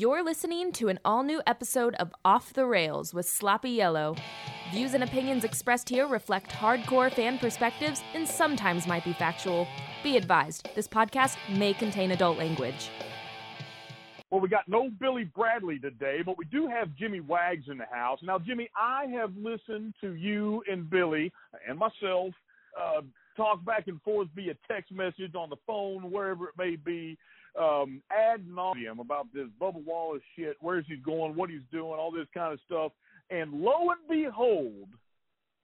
You're listening to an all new episode of Off the Rails with Sloppy Yellow. Views and opinions expressed here reflect hardcore fan perspectives and sometimes might be factual. Be advised, this podcast may contain adult language. Well, we got no Billy Bradley today, but we do have Jimmy Wags in the house. Now, Jimmy, I have listened to you and Billy and myself uh, talk back and forth via text message on the phone, wherever it may be um, ad nauseum about this Bubba Wallace shit, where's he going, what he's doing, all this kind of stuff. And lo and behold,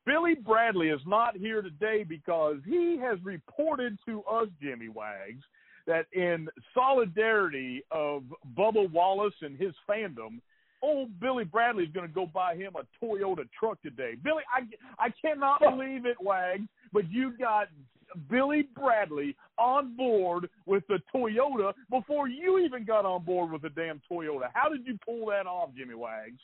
Billy Bradley is not here today because he has reported to us, Jimmy Wags, that in solidarity of Bubba Wallace and his fandom, old Billy Bradley is going to go buy him a Toyota truck today. Billy, I I cannot believe it, Wags, but you got Billy Bradley on board with the Toyota before you even got on board with the damn Toyota. How did you pull that off, Jimmy Wags?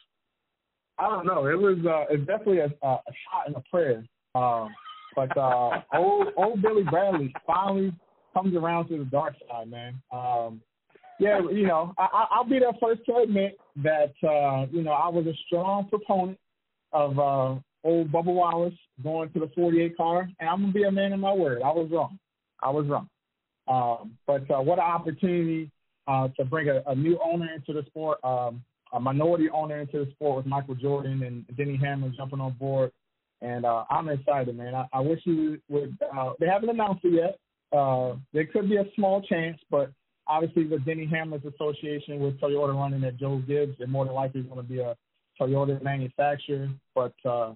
I don't know. It was uh, it's definitely a, a shot in the prayer. Uh, but uh, old old Billy Bradley finally comes around to the dark side, man. Um, yeah, you know, I, I'll be the first to admit that uh, you know I was a strong proponent of uh, old Bubba Wallace going to the 48 car, and I'm gonna be a man of my word. I was wrong. I was wrong. Um, but uh, what an opportunity uh, to bring a, a new owner into the sport, um, a minority owner into the sport with Michael Jordan and Denny Hamlin jumping on board. And uh, I'm excited, man. I, I wish you would. Uh, they haven't announced it yet. Uh, there could be a small chance, but obviously with Denny Hamlin's association with Toyota running at Joe Gibbs, it more than likely is going to be a Toyota manufacturer. But uh,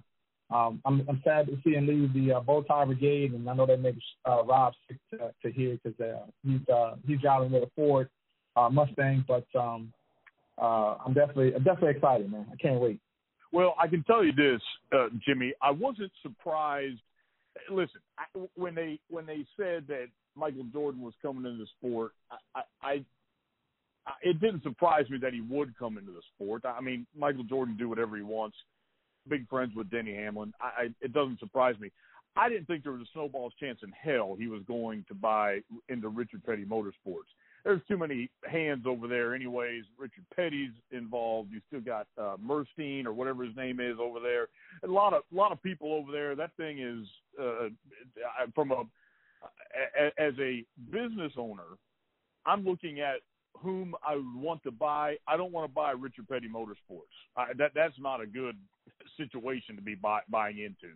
um, I'm, I'm sad to see him leave the uh, bow tie brigade, and I know that makes uh, Rob sick to, to hear because uh, he's uh, he's driving with a Ford uh, Mustang. But um, uh, I'm definitely I'm definitely excited, man. I can't wait. Well, I can tell you this, uh, Jimmy. I wasn't surprised. Listen, I, when they when they said that Michael Jordan was coming into the sport, I, I, I it didn't surprise me that he would come into the sport. I mean, Michael Jordan do whatever he wants big friends with Denny Hamlin. I, I it doesn't surprise me. I didn't think there was a snowball's chance in hell he was going to buy into Richard Petty Motorsports. There's too many hands over there, anyways. Richard Petty's involved. You still got uh, Murstein or whatever his name is over there. A lot of a lot of people over there. That thing is uh, from a as a business owner, I'm looking at whom I would want to buy. I don't want to buy Richard Petty Motorsports. I, that that's not a good situation to be buy, buying into.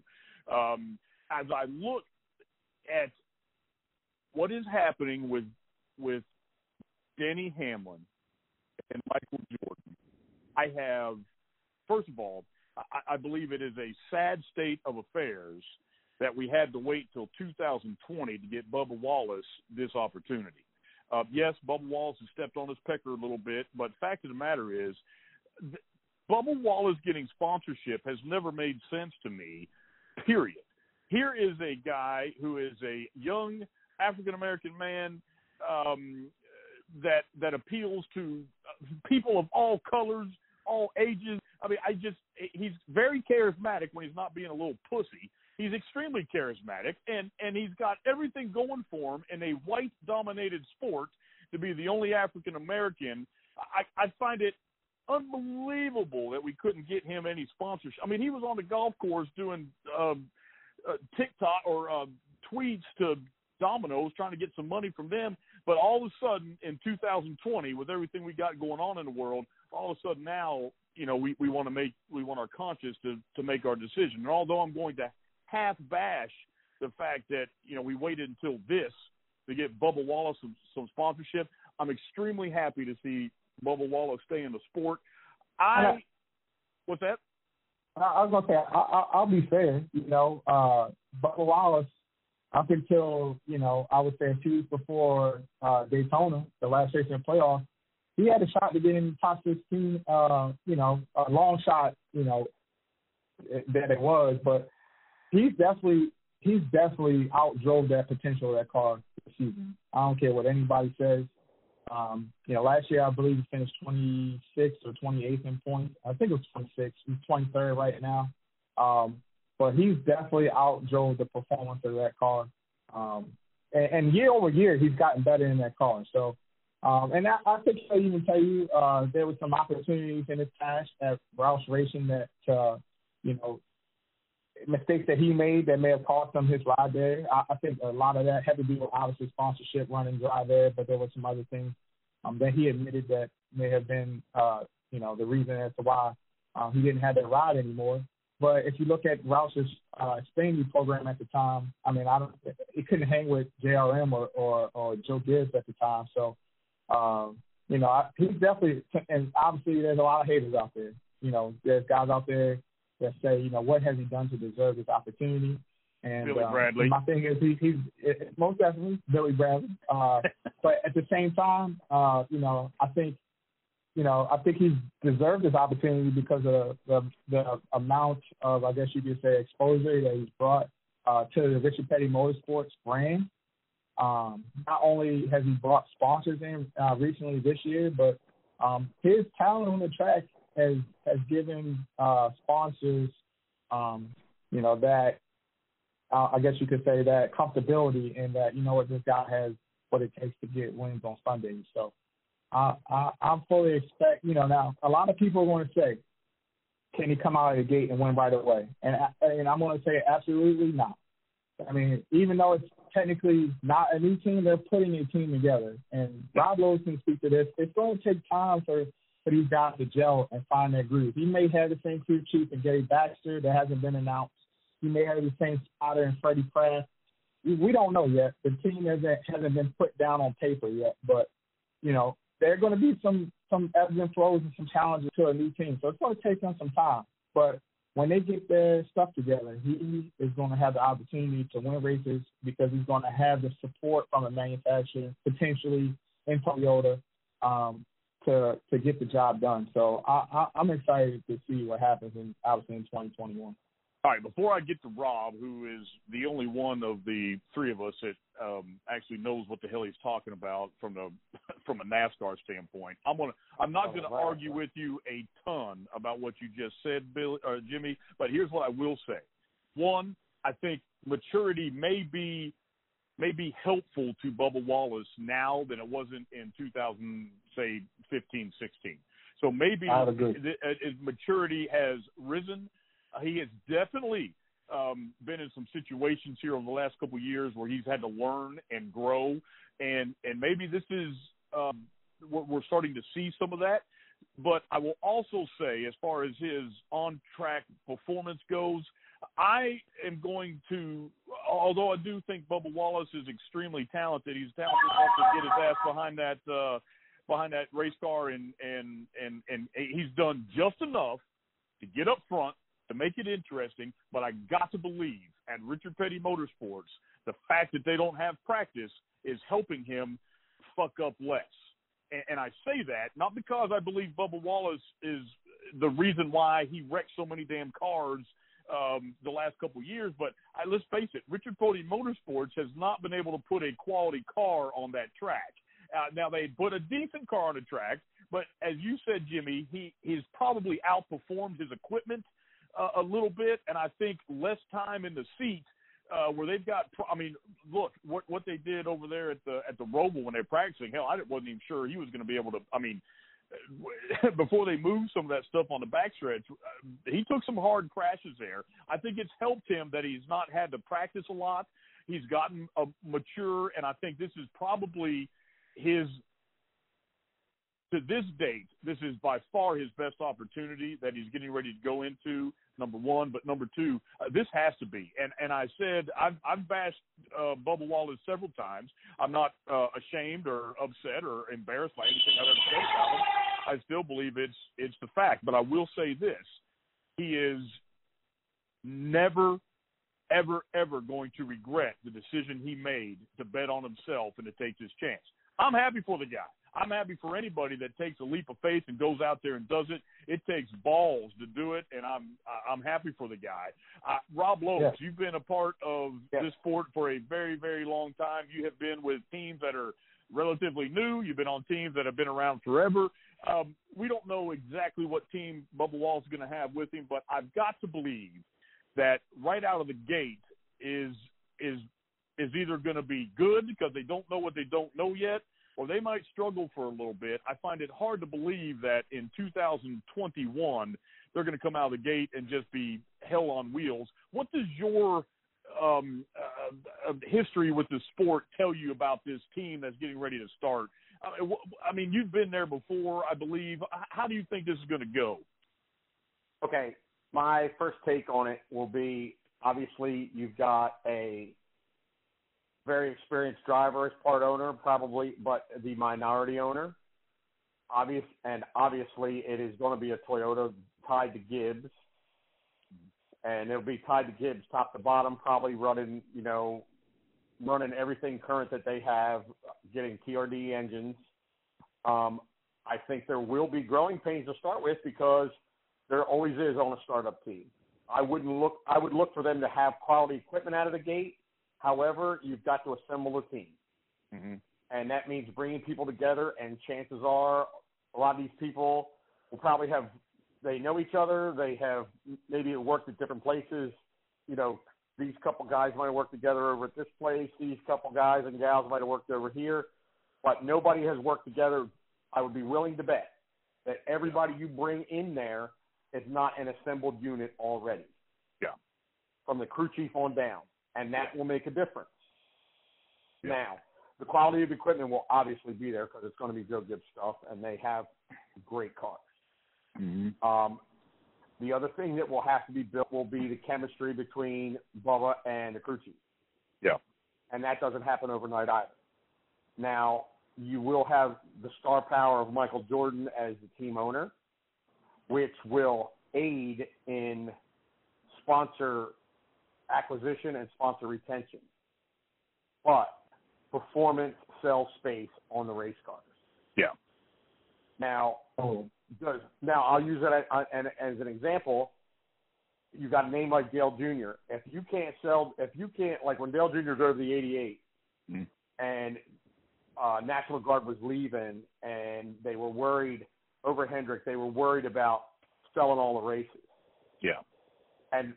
Um, as I look at what is happening with with Denny Hamlin and Michael Jordan, I have first of all, I, I believe it is a sad state of affairs that we had to wait till 2020 to get Bubba Wallace this opportunity. Uh, yes, Bubba Wallace has stepped on his pecker a little bit, but fact of the matter is, th- Bubba Wallace getting sponsorship has never made sense to me. Period. Here is a guy who is a young African American man um, that that appeals to uh, people of all colors, all ages. I mean, I just he's very charismatic when he's not being a little pussy. He's extremely charismatic, and and he's got everything going for him in a white-dominated sport to be the only African American. I, I find it unbelievable that we couldn't get him any sponsorship. I mean, he was on the golf course doing uh, uh, TikTok or uh, tweets to Domino's trying to get some money from them. But all of a sudden, in 2020, with everything we got going on in the world, all of a sudden now, you know, we, we want to make we want our conscience to to make our decision. And although I'm going to half bash the fact that you know we waited until this to get Bubba Wallace some, some sponsorship. I'm extremely happy to see Bubba Wallace stay in the sport. I what's that? I was gonna say I, I, will be fair. You know, uh, Bubba Wallace up until you know I would say two weeks before uh, Daytona, the last race in the playoffs, he had a shot to get in top 16. Uh, you know, a long shot. You know that it was, but he's definitely he's definitely outdrove that potential of that car this season. I don't care what anybody says. Um, you know, last year I believe he finished 26th or 28th in points. I think it was 26. He's 23rd right now. Um, but he's definitely outdrove the performance of that car. Um, and, and year over year, he's gotten better in that car. So Um, and I, I think I'll even tell you uh, there were some opportunities in his past at Roush Racing that uh, you know mistakes that he made that may have cost him his ride there. I, I think a lot of that had to do with obviously sponsorship running dry there, but there were some other things um, that he admitted that may have been uh, you know the reason as to why uh, he didn't have that ride anymore. But if you look at Roush's uh, Xfinity program at the time, I mean, I don't, it couldn't hang with JRM or, or, or Joe Gibbs at the time. So um, you know, I, he's definitely, and obviously there's a lot of haters out there. You know, there's guys out there that say, you know, what has he done to deserve this opportunity? And Billy uh, Bradley. my thing is, he, he's it, most definitely Billy Bradley. Uh, but at the same time, uh, you know, I think, you know, I think he's deserved this opportunity because of the, the amount of, I guess you could say, exposure that he's brought uh, to the Richard Petty Motorsports brand. Um, not only has he brought sponsors in uh, recently this year, but um, his talent on the track has has given uh, sponsors, um, you know, that uh, I guess you could say that comfortability in that you know what this guy has what it takes to get wins on Sundays. So I, I I fully expect you know now a lot of people are going to say, can he come out of the gate and win right away? And and I'm going to say absolutely not. I mean, even though it's technically not a new team. They're putting a team together. And Rob Lowe's can speak to this. It's going to take time for these guys to gel and find their groove. He may have the same crew chief and Jerry Baxter that hasn't been announced. He may have the same spotter and Freddie Kraft. We don't know yet. The team hasn't hasn't been put down on paper yet, but you know there are going to be some some ebbs and flows and some challenges to a new team. So it's going to take them some time. But when they get their stuff together, he is going to have the opportunity to win races because he's going to have the support from a manufacturer, potentially in Toyota, um, to to get the job done. So I, I, I'm excited to see what happens in obviously in 2021. All right, before I get to Rob, who is the only one of the three of us that um, actually knows what the hell he's talking about from the from a NASCAR standpoint, I'm gonna I'm not oh, going to wow. argue with you a ton about what you just said, Bill or Jimmy. But here's what I will say: one, I think maturity may be may be helpful to Bubba Wallace now than it wasn't in 2000, say 15, 16. So maybe uh, maturity has risen uh, he has definitely um, been in some situations here over the last couple of years where he's had to learn and grow, and and maybe this is um, we're, we're starting to see some of that. But I will also say, as far as his on track performance goes, I am going to, although I do think Bubba Wallace is extremely talented, he's talented enough to get his ass behind that uh, behind that race car, and and and and he's done just enough to get up front to make it interesting, but I got to believe at Richard Petty Motorsports, the fact that they don't have practice is helping him fuck up less. And, and I say that not because I believe Bubba Wallace is the reason why he wrecked so many damn cars um, the last couple of years, but I, let's face it, Richard Petty Motorsports has not been able to put a quality car on that track. Uh, now they put a decent car on the track, but as you said, Jimmy, he he's probably outperformed his equipment a, a little bit, and I think less time in the seat uh, where they've got. I mean, look what what they did over there at the at the Roval when they're practicing. Hell, I wasn't even sure he was going to be able to. I mean, before they moved some of that stuff on the backstretch, uh, he took some hard crashes there. I think it's helped him that he's not had to practice a lot. He's gotten uh, mature, and I think this is probably his to this date, this is by far his best opportunity that he's getting ready to go into. Number one, but number two, uh, this has to be. And and I said I've I've bashed uh, Bubba Wallace several times. I'm not uh, ashamed or upset or embarrassed by anything I've ever said about him. I still believe it's it's the fact. But I will say this: he is never ever, ever going to regret the decision he made to bet on himself and to take this chance. I'm happy for the guy. I'm happy for anybody that takes a leap of faith and goes out there and does it. It takes balls to do it, and I'm I'm happy for the guy. Uh, Rob Lowe, yes. you've been a part of yes. this sport for a very very long time. You have been with teams that are relatively new. You've been on teams that have been around forever. Um, we don't know exactly what team Bubba Wallace is going to have with him, but I've got to believe that right out of the gate is is is either going to be good because they don't know what they don't know yet, or they might struggle for a little bit. I find it hard to believe that in 2021 they're going to come out of the gate and just be hell on wheels. What does your um, uh, history with the sport tell you about this team that's getting ready to start? I mean, you've been there before, I believe. How do you think this is going to go? Okay, my first take on it will be obviously you've got a very experienced driver as part owner, probably, but the minority owner. Obvious and obviously it is going to be a Toyota tied to Gibbs, and it'll be tied to Gibbs top to bottom, probably running you know running everything current that they have, getting TRD engines. Um, I think there will be growing pains to start with because there always is on a startup team. I wouldn't look. I would look for them to have quality equipment out of the gate. However, you've got to assemble a team, mm-hmm. and that means bringing people together. And chances are, a lot of these people will probably have they know each other. They have maybe worked at different places. You know, these couple guys might have worked together over at this place. These couple guys and gals might have worked over here, but nobody has worked together. I would be willing to bet that everybody you bring in there is not an assembled unit already. Yeah. From the crew chief on down, and that will make a difference. Yeah. Now, the quality of equipment will obviously be there because it's going to be Joe Gibbs stuff, and they have great cars. Mm-hmm. Um, the other thing that will have to be built will be the chemistry between Bubba and the crew chief. Yeah. And that doesn't happen overnight either. Now, you will have the star power of Michael Jordan as the team owner, which will aid in sponsor acquisition and sponsor retention. But performance sells space on the race cars. Yeah. Now, Oh, does now I'll use it as, as an example. You got a name like Dale Jr. If you can't sell, if you can't like when Dale Jr. drove the '88, Mm. and uh, National Guard was leaving, and they were worried over Hendrick. They were worried about selling all the races. Yeah. And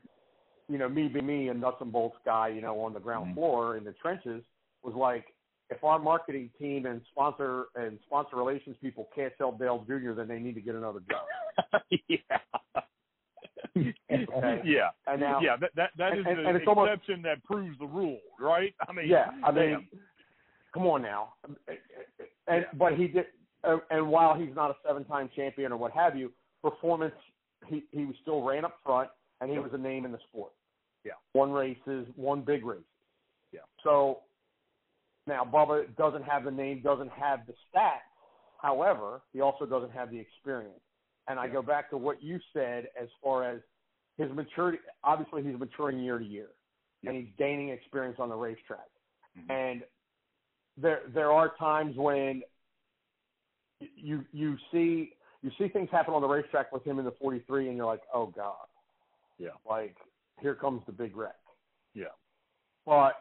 you know, me being me, a nuts and bolts guy, you know, on the ground Mhm. floor in the trenches, was like, if our marketing team and sponsor and sponsor relations people can't sell Dale Jr., then they need to get another job. yeah. Okay. Yeah. And now, yeah, that that, that is and- an and it's almost- exception that proves the rule, right? I mean, yeah, I mean, damn. come on now. And but he did, uh, and while he's not a seven-time champion or what have you, performance he he still ran up front, and he was a name in the sport. Yeah. Won races, one big race. Yeah. So now Bubba doesn't have the name, doesn't have the stats. However, he also doesn't have the experience. And I Yeah. go back to what you said as far as his maturity. Obviously, he's maturing year to year, and he's gaining experience on the racetrack. Mhm. And there there are times when you you see you see things happen on the racetrack with him in the 43, and you're like, oh god, Yeah. like here comes the big wreck. Yeah. But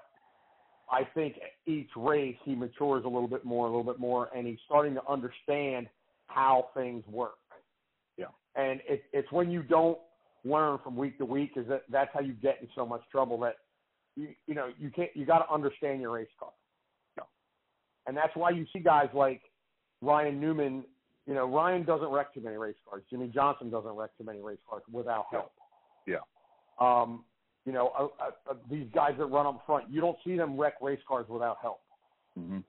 I think each race he matures a little bit more, a little bit more, and he's starting to understand how things work. Yeah. And it, it's when you don't learn from week to week is that that's how you get in so much trouble that you you know you can't you got to understand your race car. Yeah. And that's why you see guys like Ryan Newman. You know, Ryan doesn't wreck too many race cars. Jimmie Johnson doesn't wreck too many race cars without help. Yeah. Um, you know, uh, uh, uh, these guys that run up front, you don't see them wreck race cars without help. Mhm.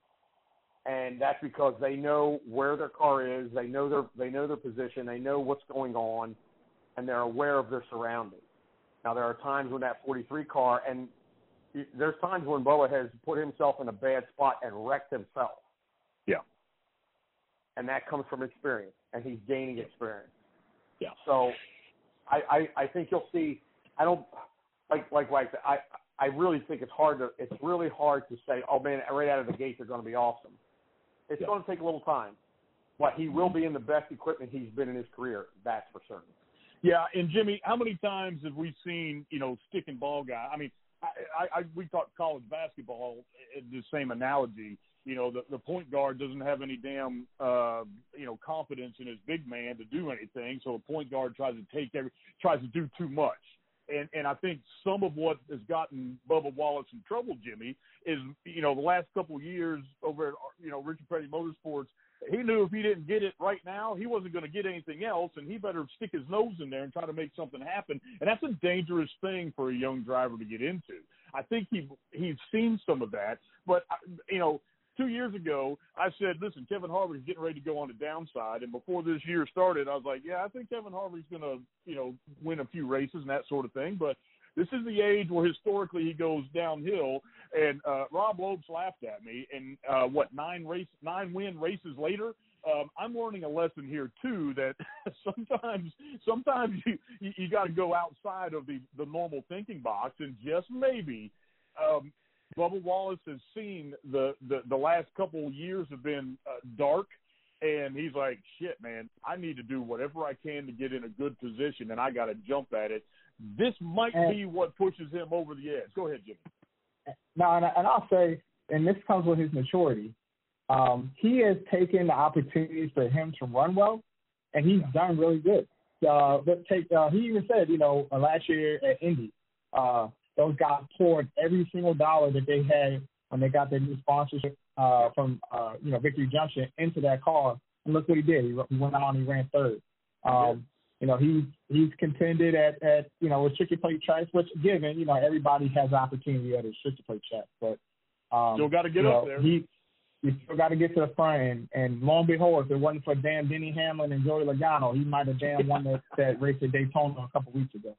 And that's because they know where their car is, they know their they know their position, they know what's going on, and they're aware of their surroundings. Now there are times when that 43 car, and there's times when Bubba has put himself in a bad spot and wrecked himself. Yeah. And that comes from experience, and he's gaining experience. Yeah. So, I I, I think you'll see. I don't like like like I I really think it's hard to it's really hard to say oh man right out of the gate they're going to be awesome. It's Yeah. going to take a little time, but he will be in the best equipment he's been in his career. That's for certain. Yeah, and Jimmy, how many times have we seen you know stick and ball guy? I mean, I, I, I we talked college basketball. uh, The same analogy. You know, the the point guard doesn't have any damn uh, you know confidence in his big man to do anything, so the point guard tries to take every tries to do too much. And and I think some of what has gotten Bubba Wallace in trouble, Jimmy, is you know the last couple of years over at you know Richard Petty Motorsports. He knew if he didn't get it right now, he wasn't going to get anything else, and he better stick his nose in there and try to make something happen. And that's a dangerous thing for a young driver to get into. I think he he's seen some of that, but you know two years ago, I said, listen, Kevin Harvick's getting ready to go on the downside. And before this year started, I was like, yeah, I think Kevin Harvick's going to, you know, win a few races and that sort of thing. But this is the age where historically he goes downhill. And uh, Rob Lopes laughed at me. And uh, what nine race, nine win races later, um, I'm learning a lesson here too that sometimes sometimes you you, you got to go outside of the the normal thinking box and just maybe um, Bubba Wallace has seen the the, the last couple of years have been uh, dark, and he's like, "Shit, man, I need to do whatever I can to get in a good position, and I got to jump at it." This might and, be what pushes him over the edge. Go ahead, Jimmy. No, and, and I'll say, and this comes with his maturity. Um, he has taken the opportunities for him to run well, and he's done really good. Uh, but take, uh, he even said, you know, uh, last year at Indy, uh, those guys poured every single dollar that they had when they got their new sponsorship uh, from uh, you know Victory Junction into that car. And look what he did. He, he went on. He ran third. Um, you know, he's he's contended at at you know restrictor plate tracks, which given you know everybody has opportunity at a restrictor plate track, but um, still got to get up know, there. He you still got to get to the front, and, and lo and behold, if it wasn't for damn Denny Hamlin and Joey Logano, he might have damn won that, that race at Daytona a couple weeks ago.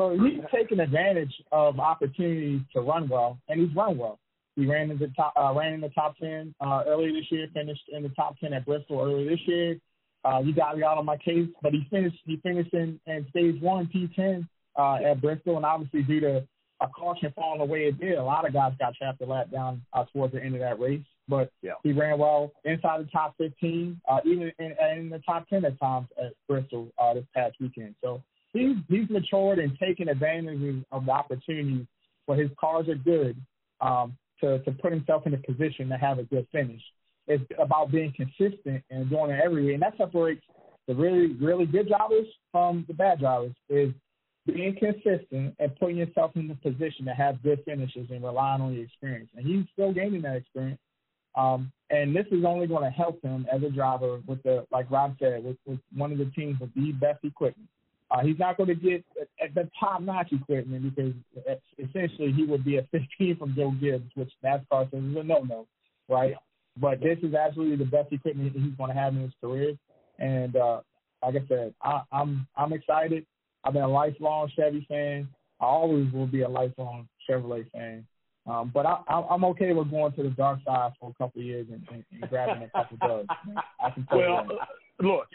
So he's taken advantage of opportunities to run well, and he's run well. He ran in the top, uh, ran in the top ten uh, earlier this year. Finished in the top ten at Bristol earlier this year. Uh, you got me out on my case, but he finished. He finished in, in stage one P10 uh, at Bristol, and obviously due to a caution falling the way it did, a lot of guys got trapped a lap down uh, towards the end of that race. But yeah. he ran well inside the top 15, uh, even in, in the top 10 at times at Bristol uh, this past weekend. So he's he's matured and taken advantage of the opportunity where his cars are good um, to to put himself in a position to have a good finish. It's about being consistent and doing it every year, and that separates the really really good drivers from the bad drivers. Is being consistent and putting yourself in the position to have good finishes and relying on your experience. And he's still gaining that experience. Um, and this is only going to help him as a driver with the, like Rob said, with, with one of the teams with the best equipment. Uh, he's not going to get at the top notch equipment because essentially he would be a 15 from Joe Gibbs, which NASCAR says is a no no, right? But this is absolutely the best equipment that he's going to have in his career. And uh, like I said, I, I'm I'm excited. I've been a lifelong Chevy fan. I always will be a lifelong Chevrolet fan. Um, but I, I, I'm okay with going to the dark side for a couple of years and, and, and grabbing a couple of dubs. I can well, look,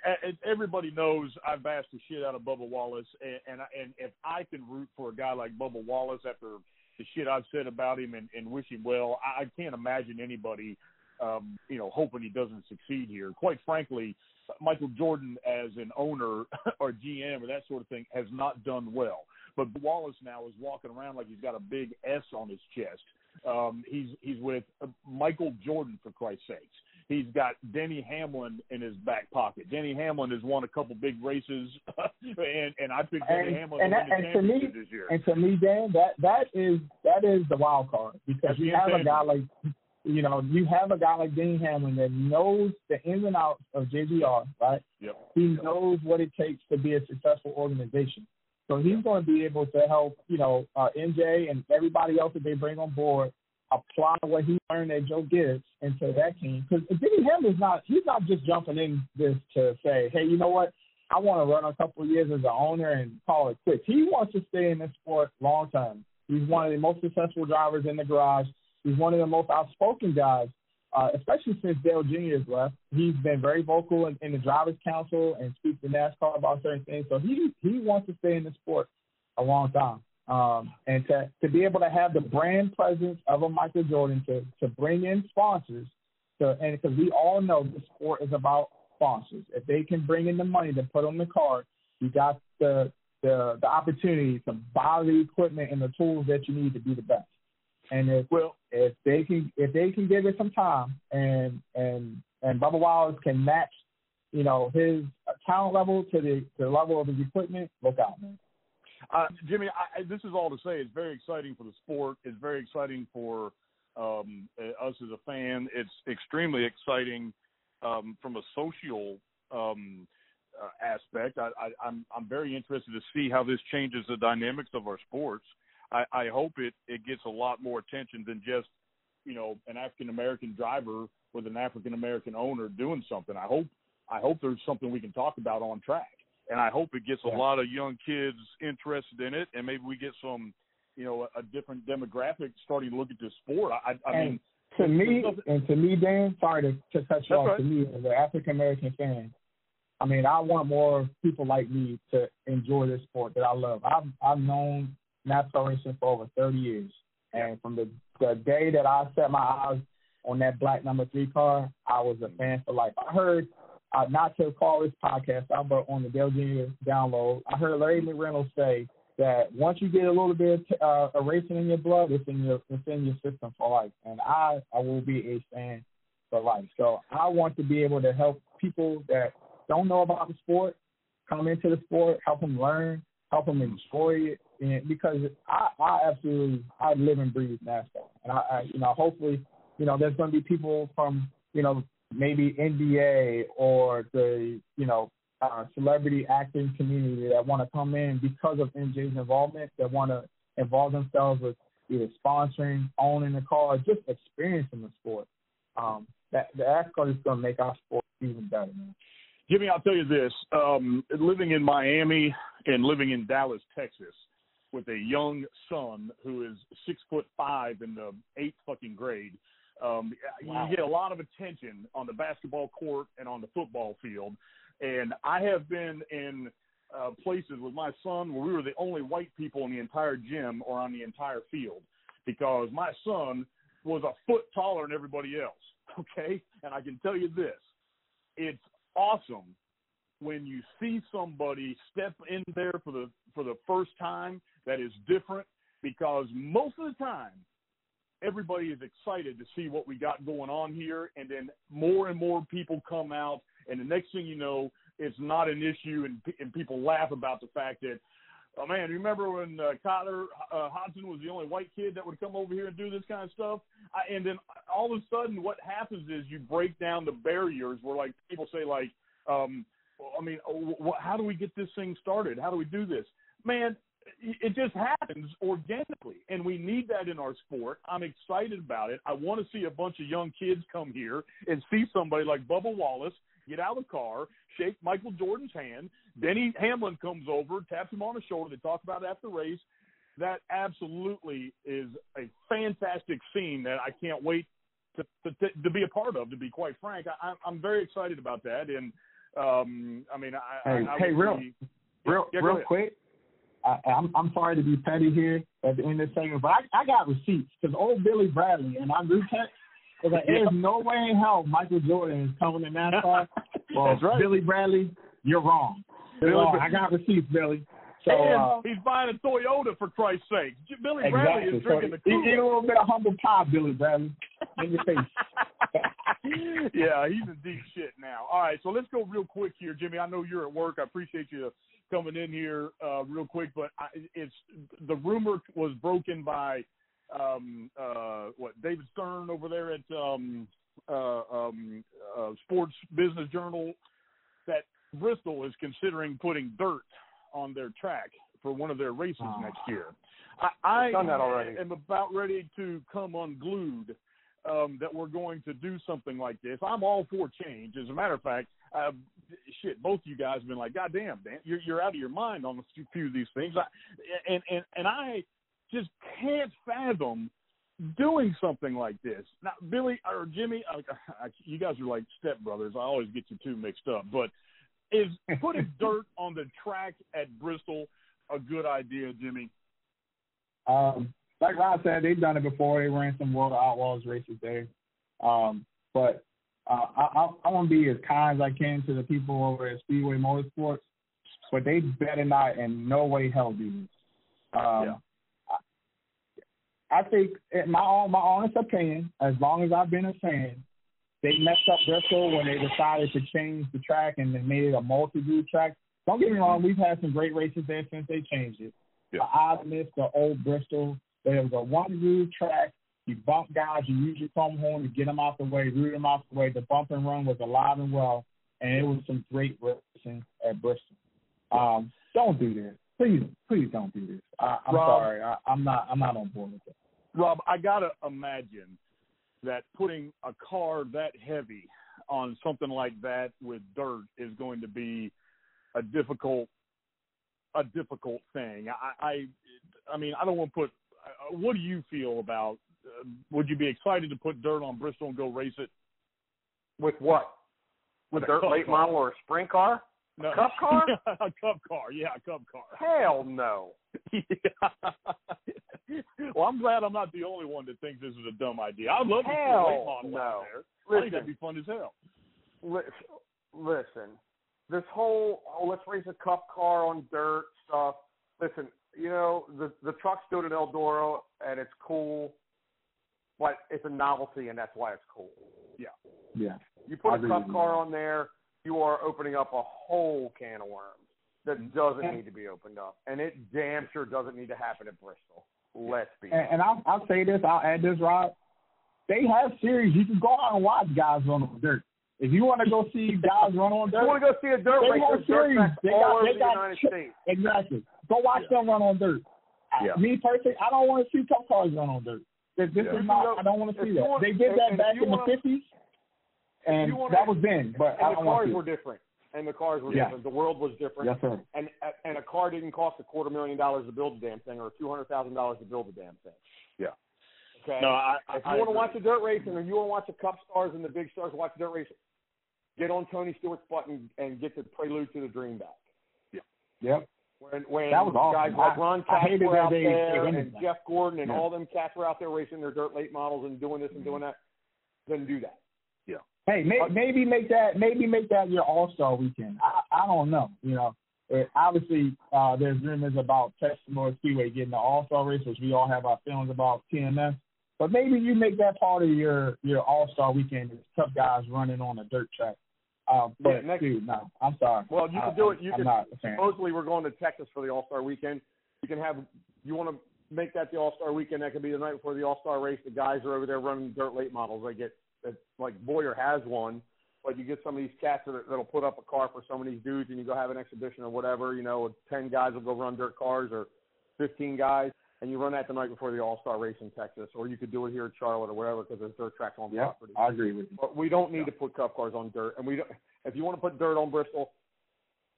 everybody knows I've bashed the shit out of Bubba Wallace, and and, if I can root for a guy like Bubba Wallace after the shit I've said about him and, and wish him well, I, I can't imagine anybody, um, you know, hoping he doesn't succeed here. Quite frankly, Michael Jordan as an owner or GM or that sort of thing has not done well. But Wallace now is walking around like he's got a big S on his chest. Um, he's he's with Michael Jordan for Christ's sakes. He's got Denny Hamlin in his back pocket. Denny Hamlin has won a couple big races, and and I picked Denny and, Hamlin and, to win the and to me, this year. And to me, Dan, that that is that is the wild card because you have a guy like you know, you have a guy like Denny Hamlin that knows the ins and outs of JGR, right? Yep. He yep. knows what it takes to be a successful organization. So he's going to be able to help, you know, uh, MJ and everybody else that they bring on board apply what he learned at Joe Gibbs into that team. Because Denny Hamlin's not, he's not just jumping in this to say, hey, you know what, I want to run a couple of years as an owner and call it quits. He wants to stay in this sport long term. He's one of the most successful drivers in the garage. He's one of the most outspoken guys uh, especially since Dale Jr. has left. He's been very vocal in, in the drivers' council and speaks to NASCAR about certain things. So he he wants to stay in the sport a long time. Um, and to to be able to have the brand presence of a Michael Jordan to to bring in sponsors, to and because we all know the sport is about sponsors. If they can bring in the money to put on the card, you got the the the opportunity to buy the equipment and the tools that you need to be the best. And if well, if they can if they can give it some time and and and Bubba Wallace can match, you know, his talent level to the, to the level of his equipment, look out, man. Uh, Jimmy, I, this is all to say it's very exciting for the sport. It's very exciting for um, uh, us as a fan. It's extremely exciting um, from a social um, uh, aspect. I, I, I'm I'm very interested to see how this changes the dynamics of our sports. I, I hope it it gets a lot more attention than just you know an African American driver with an African American owner doing something. I hope I hope there's something we can talk about on track, and I hope it gets a lot of young kids interested in it, and maybe we get some you know a, different demographic starting to look at this sport. I, I mean. To me, and to me, Dan, sorry to, to cut you off. Right. To me, as an African American fan, I mean, I want more people like me to enjoy this sport that I love. I've I've known NASCAR racing for over 30 years, and from the the day that I set my eyes on that black number three car, I was a fan for life. I heard, uh, not to call this podcast but on the Dale Jr. download, I heard Larry McReynolds say that once you get a little bit of uh, racing in your blood, it's in your it's in your system for life. And I I will be a fan for life. So I want to be able to help people that don't know about the sport come into the sport, help them learn, help them enjoy it, and because I, I absolutely I live and breathe NASCAR, and I, I you know hopefully you know there's going to be people from you know maybe NBA or the you know uh, celebrity acting community that want to come in because of MJ's involvement that want to involve themselves with either sponsoring, owning a car, just experiencing the sport. Um, that is going to make our sport even better. Man. Jimmy, I'll tell you this: um, living in Miami and living in Dallas, Texas, with a young son who is six foot five in the eighth fucking grade, um, wow. you get a lot of attention on the basketball court and on the football field. And I have been in uh, places with my son where we were the only white people in the entire gym or on the entire field because my son was a foot taller than everybody else. Okay, and I can tell you this: it's awesome when you see somebody step in there for the for the first time that is different because most of the time everybody is excited to see what we got going on here and then more and more people come out and the next thing you know it's not an issue and and people laugh about the fact that oh man remember when uh, Kyler uh, Hodgson was the only white kid that would come over here and do this kind of stuff I, and then all of a sudden what happens is you break down the barriers where like people say like um, I mean, how do we get this thing started? How do we do this? Man, it just happens organically, and we need that in our sport. I'm excited about it. I want to see a bunch of young kids come here and see somebody like Bubba Wallace get out of the car, shake Michael Jordan's hand. Denny Hamlin comes over, taps him on the shoulder. They talk about it after the race. That absolutely is a fantastic scene that I can't wait to, to, to be a part of. To be quite frank, I, I'm very excited about that, and um, I mean, I, hey, I, I hey, real, be, real, yeah, real quick. I, I'm I'm sorry to be petty here at the end of the segment, but I, I got receipts because old Billy Bradley and I'm text was like, "There's no way in hell Michael Jordan is coming to NASCAR." well, That's right. Billy Bradley, you're wrong. Billy, wrong. I got receipts, Billy. So and uh, he's buying a Toyota for Christ's sake. Billy exactly. Bradley is drinking so the Kool-Aid. Eat a little bit of humble pie, Billy Bradley. In your face. yeah, he's in deep shit now. All right, so let's go real quick here, Jimmy. I know you're at work. I appreciate you coming in here uh, real quick, but I, it's the rumor was broken by um, uh, what David Stern over there at um, uh, um, uh, Sports Business Journal that Bristol is considering putting dirt on their track for one of their races oh. next year. I, I done that already. am about ready to come unglued um, that we're going to do something like this. I'm all for change. As a matter of fact, uh, shit, both you guys have been like, God damn, Dan, you're, you're out of your mind on a few of these things. I, and, and, and I just can't fathom doing something like this. Now, Billy or Jimmy, I, I, you guys are like stepbrothers. I always get you two mixed up. But is putting dirt on the track at Bristol a good idea, Jimmy? Um, like Ron said, they've done it before. They ran some World Outlaws races there. Um, but uh, I, I, want to be as kind as I can to the people over at Speedway Motorsports, but they better not in no way help these. Um, yeah. I, I think, in my own, my honest opinion, as long as I've been a fan, they messed up Bristol when they decided to change the track and they made it a multi-groove track. Don't get me wrong, we've had some great races there since they changed it. Yeah. I miss the old Bristol. There was a one groove track. You bump guys, you use your foam horn to get them out the way, root them out the way. The bump and run was alive and well, and it was some great racing at Bristol. Um, don't do this, please. Please don't do this. I, I'm Rob. sorry. I, I'm not. I'm not on board with it. Rob, I gotta imagine that putting a car that heavy on something like that with dirt is going to be a difficult a difficult thing. I I, I mean, I don't want to put. Uh, what do you feel about? Uh, would you be excited to put dirt on Bristol and go race it? With what? With a a dirt late car. model or a sprint car? No. A Cup car? a cup car, yeah, a cup car. Hell no. Yeah. well, I'm glad I'm not the only one that thinks this is a dumb idea. I'd love to see a Hell late model no. out there. I think that'd be fun as hell. li- listen. This whole oh, let's race a cup car on dirt stuff. Listen, you know the the truck's doing an Eldora and it's cool, but it's a novelty and that's why it's cool. Yeah. Yeah. You put I a cup car on there, you are opening up a whole can of worms that mm-hmm. doesn't need to be opened up, and it damn sure doesn't need to happen at Bristol. Let's be. And, and I'll, I'll say this. I'll add this, Rob. They have series. You can go out and watch guys run on dirt. If you want to go see guys run on If dirt, you want to go see a dirt They race? have There's dirt series. tracks all over they the got United ch- States. Exactly. Go watch Yeah. them run on dirt. Yeah. Me personally, I don't want to see cup cars run on dirt. This, this Yeah. is not. I don't want to see that. want- they did that back in the wanna- fifties, and you wanna- that was then. But And the don't want cars to. were different, and the cars were Yeah. different. The world was different, Yes, sir. and and a car didn't cost a quarter million dollars to build the damn thing, or two hundred thousand dollars to build the damn thing. Yeah. Okay. No, I, I, if you I want to watch a dirt racing, and you want to watch the Cup stars and the big stars watch the dirt race, get on Tony Stewart's button and, and get the prelude to the dream back. Yeah. Yep. When when That was awesome. guys like I- Ron I Katz were out they- there they and ended that. Jeff Gordon and Yeah. all them cats were out there racing their dirt late models and doing this and doing that, then do that. Yeah. Hey, may, maybe make that maybe make that your All Star weekend. I, I don't know. You know, It- obviously uh, there's rumors about Texas Motor Speedway getting the All Star race, which we all have our feelings about TMS. But maybe you make that part of your your All Star weekend. Is tough guys running on a dirt track. Uh, but Yeah, next- dude, no, I'm sorry. Well, you I- can do it. You I'm can not a fan. supposedly we're going to Texas for the All Star Weekend. You can have you want to make that the All Star Weekend. That could be the night before the All Star race. The guys are over there running dirt late models. They get that like Bowyer has one, but you get some of these cats that, that'll put up a car for some of these dudes, and you go have an exhibition or whatever. You know, ten guys will go run dirt cars or fifteen guys, and you run that the night before the All Star race in Texas, or you could do it here in Charlotte or whatever because there's dirt tracks on Yeah, property. I agree with you. But we don't need to put cup cars on dirt, and we don't. If you want to put dirt on Bristol,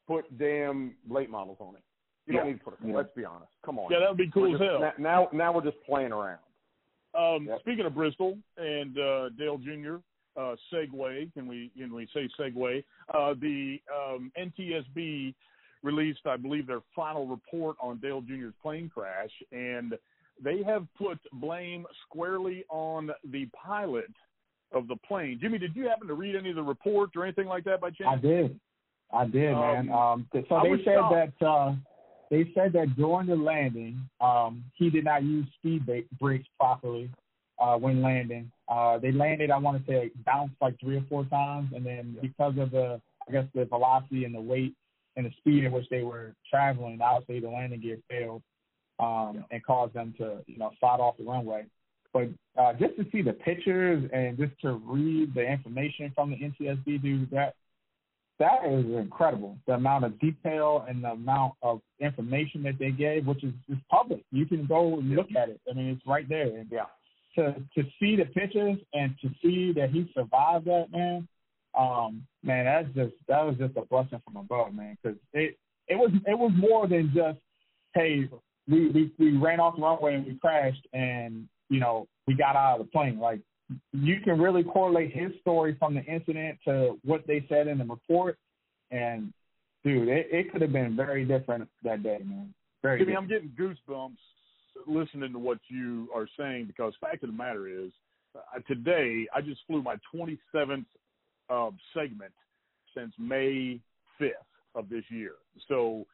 put damn late models on it. You don't need to put it. Yeah. Let's be honest. Come on. Yeah, that would be cool We're as just- hell. na- Now, now we're just playing around. Um, Yep. Speaking of Bristol and uh, Dale Jr., uh, segue, can we can we say segue? Uh, the um, NTSB released, I believe, their final report on Dale Jr.'s plane crash, and they have put blame squarely on the pilot of the plane. Jimmy, did you happen to read any of the reports or anything like that by chance? I did. I did, man. Um, Um, so I they said shocked. that uh, they said that during the landing, um, he did not use speed brakes properly uh, when landing. Uh, they landed, I want to say, bounced like three or four times, and then because of the, I guess, the velocity and the weight and the speed at which they were traveling, obviously the landing gear failed um, and caused them to, you know, slide off the runway. But uh, just to see the pictures and just to read the information from the NTSB, dude, that that is incredible. The amount of detail and the amount of information that they gave, which is, is public. You can go and look at it. I mean, it's right there. And Yeah. to to see the pictures and to see that he survived that, man, um, man, that's just that was just a blessing from above, man. Because it it was it was more than just hey, we we we ran off the runway and we crashed, and you know we got out of the plane. Like you can really correlate his story from the incident to what they said in the report, and dude, it, it could have been very different that day, man. Very. Jimmy, different. I'm getting goosebumps listening to what you are saying because fact of the matter is, uh, today I just flew my 27th uh, segment since May 5th of this year. So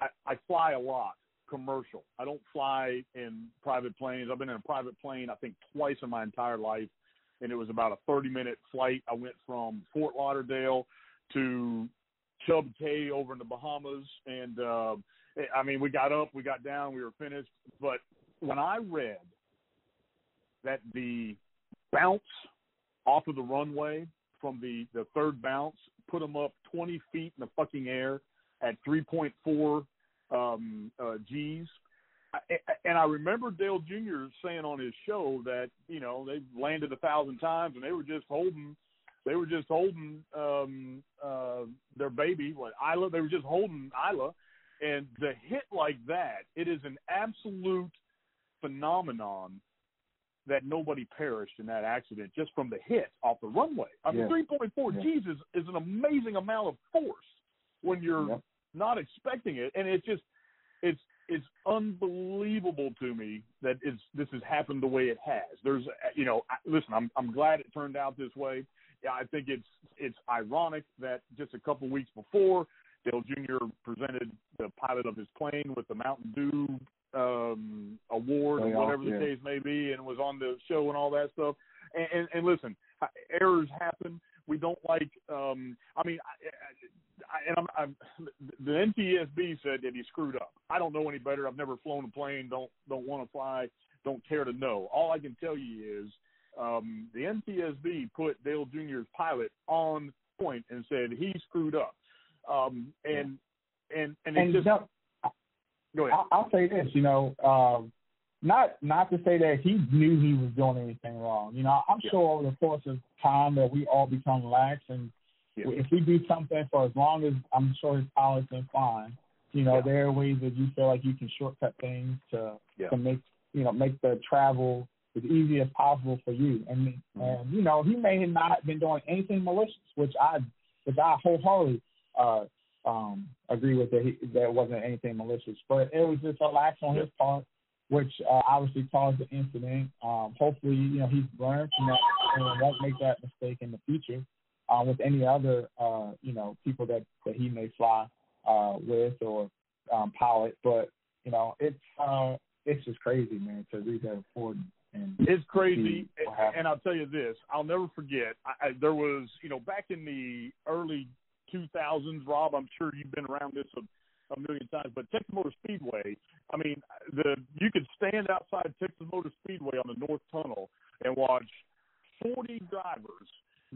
I, I fly a lot commercial. I don't fly in private planes. I've been in a private plane I think twice in my entire life, and it was about a 30 minute flight. I went from Fort Lauderdale to Chub Cay over in the Bahamas, and uh, I mean, we got up, we got down, we were finished. But when I read that the bounce off of the runway from the the third bounce put them up 20 feet in the fucking air at 3.4 um, uh, G's. And I remember Dale Jr. saying on his show that you know they landed a thousand times and they were just holding, they were just holding um, uh, their baby, what Isla. They were just holding Isla, and the hit like that, it is an absolute phenomenon that nobody perished in that accident just from the hit off the runway. I mean, Yeah. 3.4 Yeah. G's is, is an amazing amount of force when you're Yep. not expecting it, and it's just it's it's unbelievable to me that it's this has happened the way it has. There's you know, I- listen, I'm I'm glad it turned out this way. Yeah, I think it's it's ironic that just a couple weeks before Dale Jr. presented the pilot of his plane with the Mountain Dew um award or whatever the yeah. case may be and was on the show and all that stuff. And and, and listen errors happen. We don't like um i mean I, I, and I'm, I'm the ntsb said that he screwed up. I don't know any better. I've never flown a plane. Don't don't want to fly. Don't care to know. All i can tell you is um the ntsb put dale jr's pilot on point and said he screwed up um and and and it's And just no, go ahead I'll, I'll say this, you know, um, not not to say that he knew he was doing anything wrong. You know, I'm Yeah. sure over the course of time that we all become lax, and Yeah. if we do something for as long as I'm sure his pilot's been fine, you know, Yeah. there are ways that you feel like you can shortcut things to to make you know make the travel as easy as possible for you. And Mm-hmm. and you know, he may have not been doing anything malicious, which I which I wholeheartedly uh um agree with that he, that wasn't anything malicious. But it was just a lax on his part, which uh, obviously caused the incident. Um hopefully, you know, he's learned from that and won't make that mistake in the future. Uh, with any other uh, you know, people that, that he may fly uh with or um pilot. But, you know, it's uh it's just crazy, man, to read that report and It's crazy, see what happened. and I'll tell you this: I'll never forget. I, I, there was, you know, back in the early 2000s, Rob. I'm sure you've been around this a, a million times, but Texas Motor Speedway. I mean, the you could stand outside Texas Motor Speedway on the North Tunnel and watch 40 drivers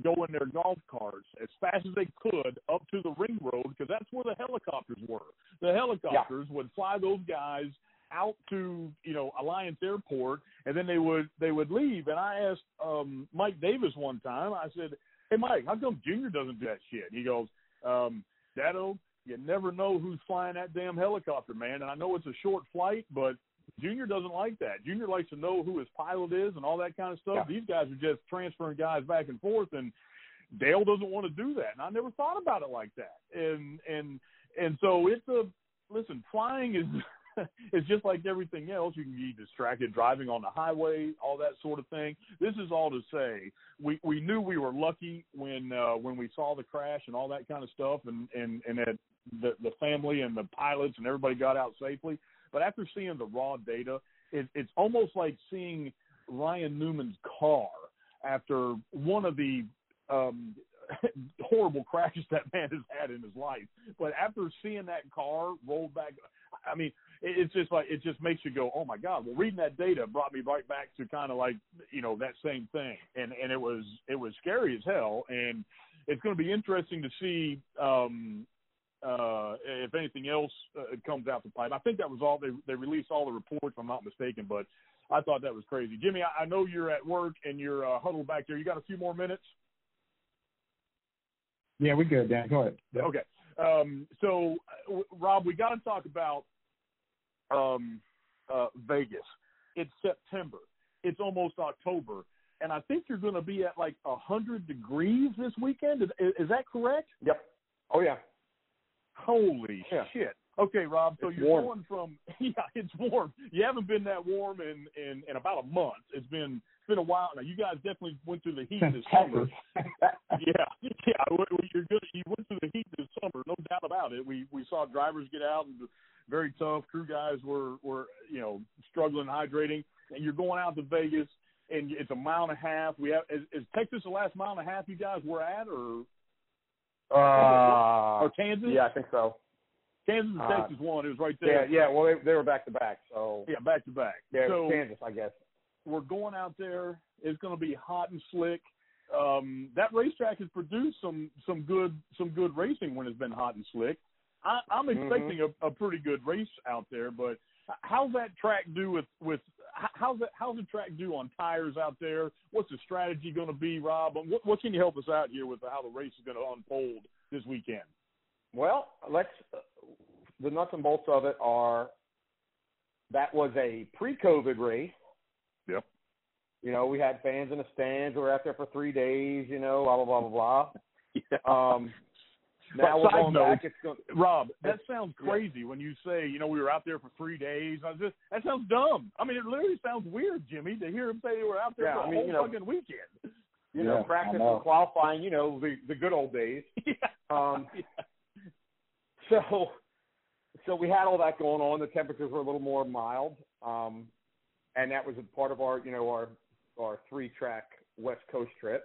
go in their golf carts as fast as they could up to the ring road because that's where the helicopters were. The helicopters would fly those guys out to you know Alliance Airport, and then they would they would leave. And I asked um, Mike Davis one time. I said, "Hey Mike, how come Junior doesn't do that shit?" He goes, um, "Dado, you never know who's flying that damn helicopter, man. And I know it's a short flight, but." Junior doesn't like that. Junior likes to know who his pilot is and all that kind of stuff. Yeah. These guys are just transferring guys back and forth, and Dale doesn't want to do that. And I never thought about it like that. And and and so it's a listen. Flying is it's just like everything else. You can be distracted driving on the highway, all that sort of thing. This is all to say we we knew we were lucky when uh, when we saw the crash and all that kind of stuff, and and and that the the family and the pilots and everybody got out safely. But after seeing the raw data, it, it's almost like seeing Ryan Newman's car after one of the um, horrible crashes that man has had in his life. But after seeing that car roll back, I mean, it's just like it just makes you go, "Oh my God!" Well, reading that data brought me right back to kind of like you know that same thing, and and it was it was scary as hell, and it's going to be interesting to see. um uh, if anything else uh, comes out the pipe, I think that was all they they released all the reports. If I'm not mistaken, but I thought that was crazy. Jimmy, I, I know you're at work and you're uh, huddled back there. You got a few more minutes? Yeah, we're good, Dan. Go ahead. Okay. Um, so, uh, Rob, we got to talk about um, uh, Vegas. It's September. It's almost October, and I think you're going to be at like a hundred degrees this weekend. Is, is that correct? Yep. Oh yeah. Holy Yeah. shit! Okay, Rob. So It's you're warm. going from yeah, it's warm. You haven't been that warm in in, in about a month. It's been it's been a while now. You guys definitely went through the heat this summer. Yeah, yeah. You're good. You went through the heat this summer, no doubt about it. We we saw drivers get out and very tough. Crew guys were were you know struggling hydrating, and you're going out to Vegas, and it's a mile and a half. We have is, is Texas the last mile and a half you guys were at, or Uh, or Kansas? Yeah, I think so. Kansas and Uh, Texas won. It was right there. Yeah, yeah. Well, they, they were back to back, so Yeah, back to back. yeah, so Kansas, I guess. we're going out there. It's going to be hot and slick. Um, that racetrack has produced some some good some good racing when it's been hot and slick. I, I'm Mhm. expecting a, a pretty good race out there, but how's that track do with with how's that how's the track do on tires out there? What's the strategy going to be, Rob? What, what can you help us out here with how the race is going to unfold this weekend? Well, let's. The nuts and bolts of it are that was a pre-COVID race. Yep. You know, we had fans in the stands. We were out there for three days. You know, blah blah blah blah blah. Yeah. Um, now But we're side going note, back. It's going. Rob, that Yeah. sounds crazy when you say, you know, we were out there for three days. I just that sounds dumb. I mean, it literally sounds weird, Jimmy, to hear him say they were out there Yeah, for a I mean, whole you know- fucking weekend. You Yeah, know, practice know. and qualifying. You know, the the good old days. yeah. Um, so, so we had all that going on. The temperatures were a little more mild, um, and that was a part of our, you know, our our three track West Coast trip.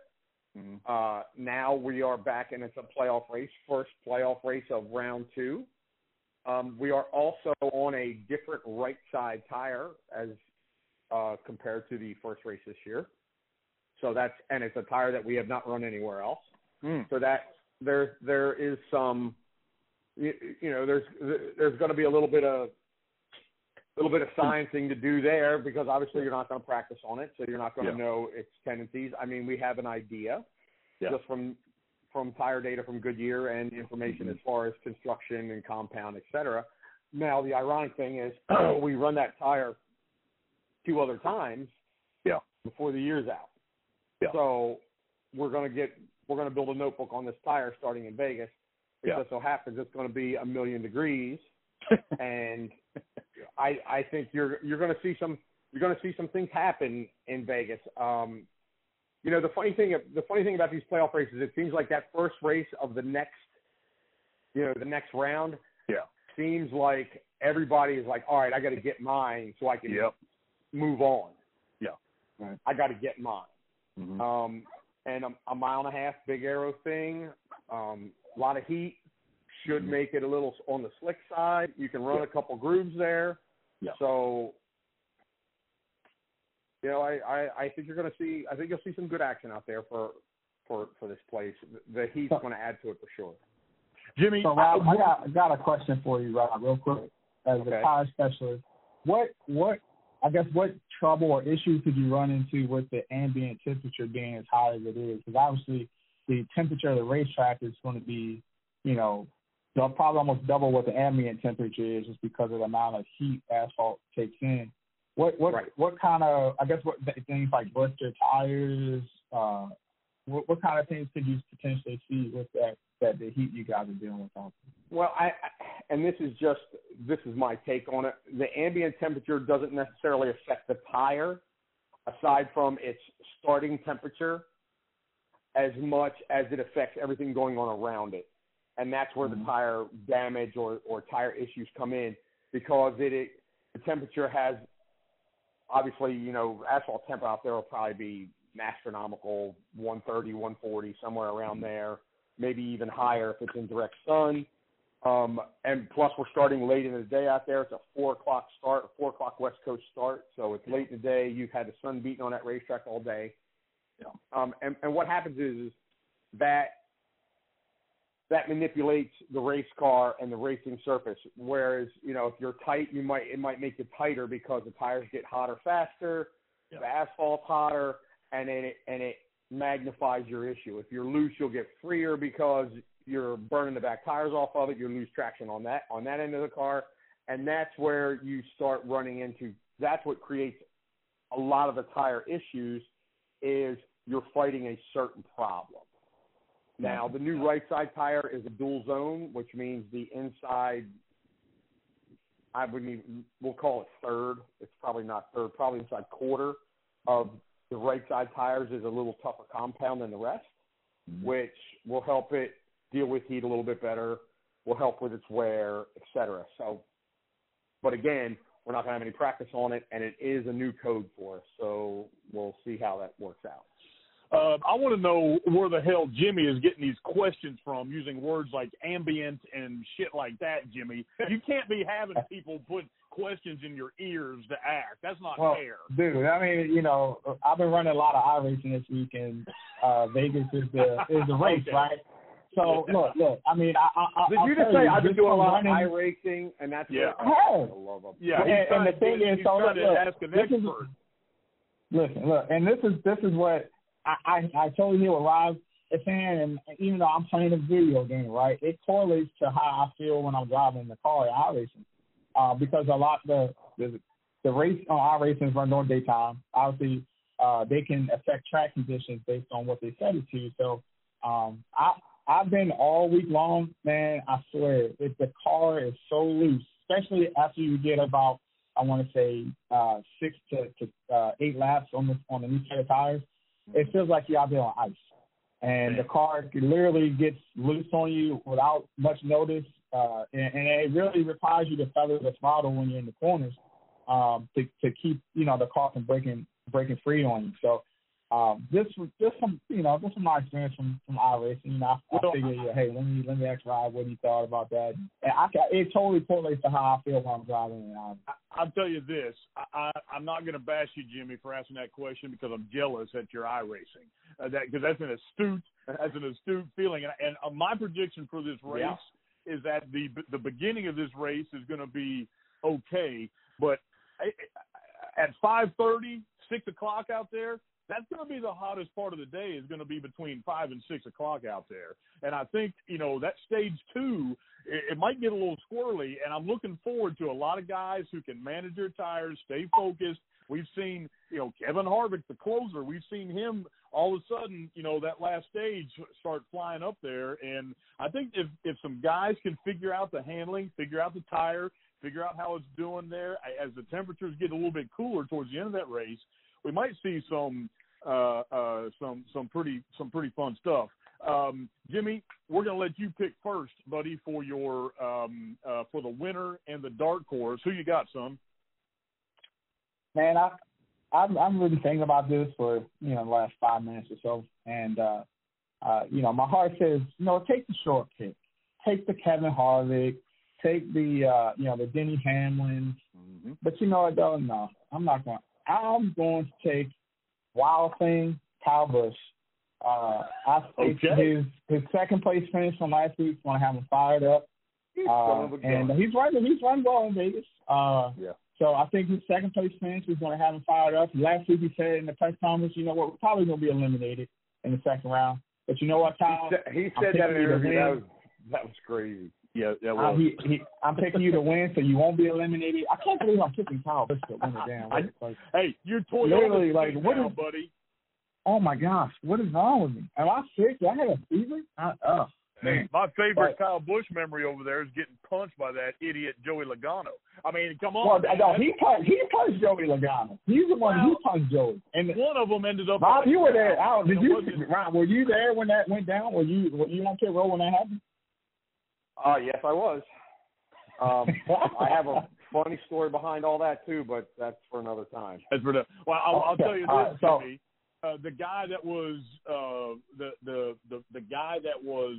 Uh, now we are back, and it's a playoff race, first playoff race of round two. Um, we are also on a different right side tire as uh, compared to the first race this year. So that's and it's a tire that we have not run anywhere else. Mm. So that there there is some you, you know there's there's going to be a little bit of little bit of hmm. sciencing to do there because obviously you're not going to practice on it, so you're not going to Yeah. know its tendencies. I mean, we have an idea Yeah. just from from tire data from Goodyear and information mm-hmm. as far as construction and compound, et cetera. Now the ironic thing is we run that tire two other times Yeah. before the year's out. Yeah. So we're going to get we're going to build a notebook on this tire starting in Vegas. It Yeah. just so happens it's going to be a million degrees, and I I think you're you're going to see some you're going to see some things happen in Vegas. Um, you know the funny thing the funny thing about these playoff races, it seems like that first race of the next you know the next round Yeah. seems like everybody is like, all right, I got to get mine so I can Yep. move on. Yeah. Right. I got to get mine. Mhm. Um, and a, a mile and a half big aero thing, um, a lot of heat should Mhm. make it a little on the slick side. You can run Yeah. a couple grooves there. Yeah. So, you know, I, I, I think you're going to see. I think you'll see some good action out there for for for this place. The heat's going to add to it for sure. Jimmy, So Rob, I got I got a question for you, Rob, real quick. As Okay. a tire specialist, what what I guess what trouble or issue could you run into with the ambient temperature being as high as it is? Because obviously the temperature of the racetrack is going to be, you know, they'll probably almost double what the ambient temperature is just because of the amount of heat asphalt takes in. What what Right. what kind of I guess what things like blister tires, uh, what what kind of things could you potentially see with that that the heat you guys are dealing with? Well, I and this is just this is my take on it. The ambient temperature doesn't necessarily affect the tire, aside from its starting temperature, as much as it affects everything going on around it, and that's where Mhm. the tire damage or or tire issues come in because it, it the temperature has obviously you know asphalt temp out there will probably be astronomical 130 140 somewhere around there maybe even higher if it's in direct sun. Um, and plus, we're starting late in the day out there. It's a four o'clock start, four o'clock West Coast start, so it's late in the day. You've had the sun beating on that racetrack all day. Yeah. Um, and, and what happens is, is that that manipulates the race car and the racing surface. Whereas, you know, if you're tight, you might it might make you tighter because the tires get hotter faster, Yeah. the asphalt's hotter, and then it and it magnifies your issue. If you're loose, you'll get freer because you're burning the back tires off of it. You lose traction on that on that end of the car, and that's where you start running into. That's what creates a lot of the tire issues. Is you're fighting a certain problem. Now, the new right side tire is a dual zone, which means the inside, I wouldn't even, we'll call it third. It's probably not third, probably inside quarter of the right side tires is a little tougher compound than the rest, mm-hmm. which will help it deal with heat a little bit better, will help with its wear, et cetera. So, but again, we're not going to have any practice on it, and it is a new code for us, so we'll see how that works out. Uh, I want to know where the hell Jimmy is getting these questions from, using words like ambient and shit like that. Jimmy, you can't be having people put questions in your ears to ask. That's not well, fair, dude. I mean, you know, I've been running a lot of iRacing this week, and uh, Vegas is the is the race, Okay. right? So look, look. I mean, I, I, Did I'll you just say you, I've been doing a from lot of running- iRacing, and that's Yeah. what Hey. I love them. Yeah, And- he's and trying the to- thing is, so trying to look, ask an this is- Listen, look, and this is this is what I I, I totally hear what Rob is saying, and even though I'm playing a video game, right, it correlates to how I feel when I'm driving the car at iRacing, uh, because a lot the the the race on iRacing is run during daytime. Obviously, uh, they can affect track conditions based on what they set it to. So, um, I I've been all week long, man. I swear, if the car is so loose, especially after you get about I want to say uh, six to, to uh, eight laps on the on the new set of tires. It feels like you're out on ice, and the car literally gets loose on you without much notice, uh, and, and it really requires you to feather the throttle when you're in the corners um, to to keep you know the car from breaking breaking free on you. So. Um, this was just some, you know, just from my experience from from iRacing. You know, I, I figured, yeah, hey, let me let me ask Rob what he thought about that, and I it totally correlates to how I feel when I'm driving. And I, I'll tell you this: I, I, I'm not going to bash you, Jimmy, for asking that question because I'm jealous at your iRacing. Uh, that because that's an astute, that's an astute feeling. And, and uh, my prediction for this race Yeah. is that the the beginning of this race is going to be okay, but I- I- at 5:30, six o'clock out there. That's going to be the hottest part of the day. Is going to be between five and six o'clock out there, and I think you know that stage two it, it might get a little squirrely, and I'm looking forward to a lot of guys who can manage their tires, stay focused. We've seen, you know, Kevin Harvick, the closer. We've seen him all of a sudden, you know, that last stage start flying up there. And I think if if some guys can figure out the handling, figure out the tire, figure out how it's doing there, as the temperatures get a little bit cooler towards the end of that race, we might see some uh, uh, some some pretty some pretty fun stuff. Um, Jimmy, we're going to let you pick first, buddy, for your um, uh, for the winner and the dark horse. Who you got, son? man, I I'm I'm really thinking about this for you know the last five minutes or so, and uh, uh, you know my heart says you know take the short pick, take the Kevin Harvick, take the uh, you know the Denny Hamlins, Mm-hmm. but you know what though? No, I'm not going. I'm going to take Wild Thing, Kyle Busch. Uh, I think Okay. his his second place finish from last week going to have him fired up. Uh, Son of a and he's running he's running well in Vegas. Uh, Yeah. so I think his second place finish is going to have him fired up. Last week he said in the press conference, you know what, we're probably going to be eliminated in the second round. But you know what, He Kyle? said, he said that in an interview. That was that was crazy. Yeah, that Uh, was. he, he, I'm picking you to win, so you won't be eliminated. I can't believe I'm picking Kyle Busch to win. I- Like, hey, you're Toyota Literally, like, what now, is- buddy? oh my gosh, what is wrong with me? Am I sick? Do I have a fever? I, oh man. My favorite Right. Kyle Busch memory over there is getting punched by that idiot Joey Logano. I mean, come on. Well, no, he punched, he punched Joey Logano. He's the one who punched Joey. And one of them ended up. On you were there. I did you, wasn't- were you there when that went down? Were you were you on pit row when that happened? Uh, yes, I was. Um, I have a funny story behind all that too, but that's for another time. That's for the. Well, I'll, I'll Okay, tell you this, right, so- Jimmy. Uh, the guy that was uh, the, the the the guy that was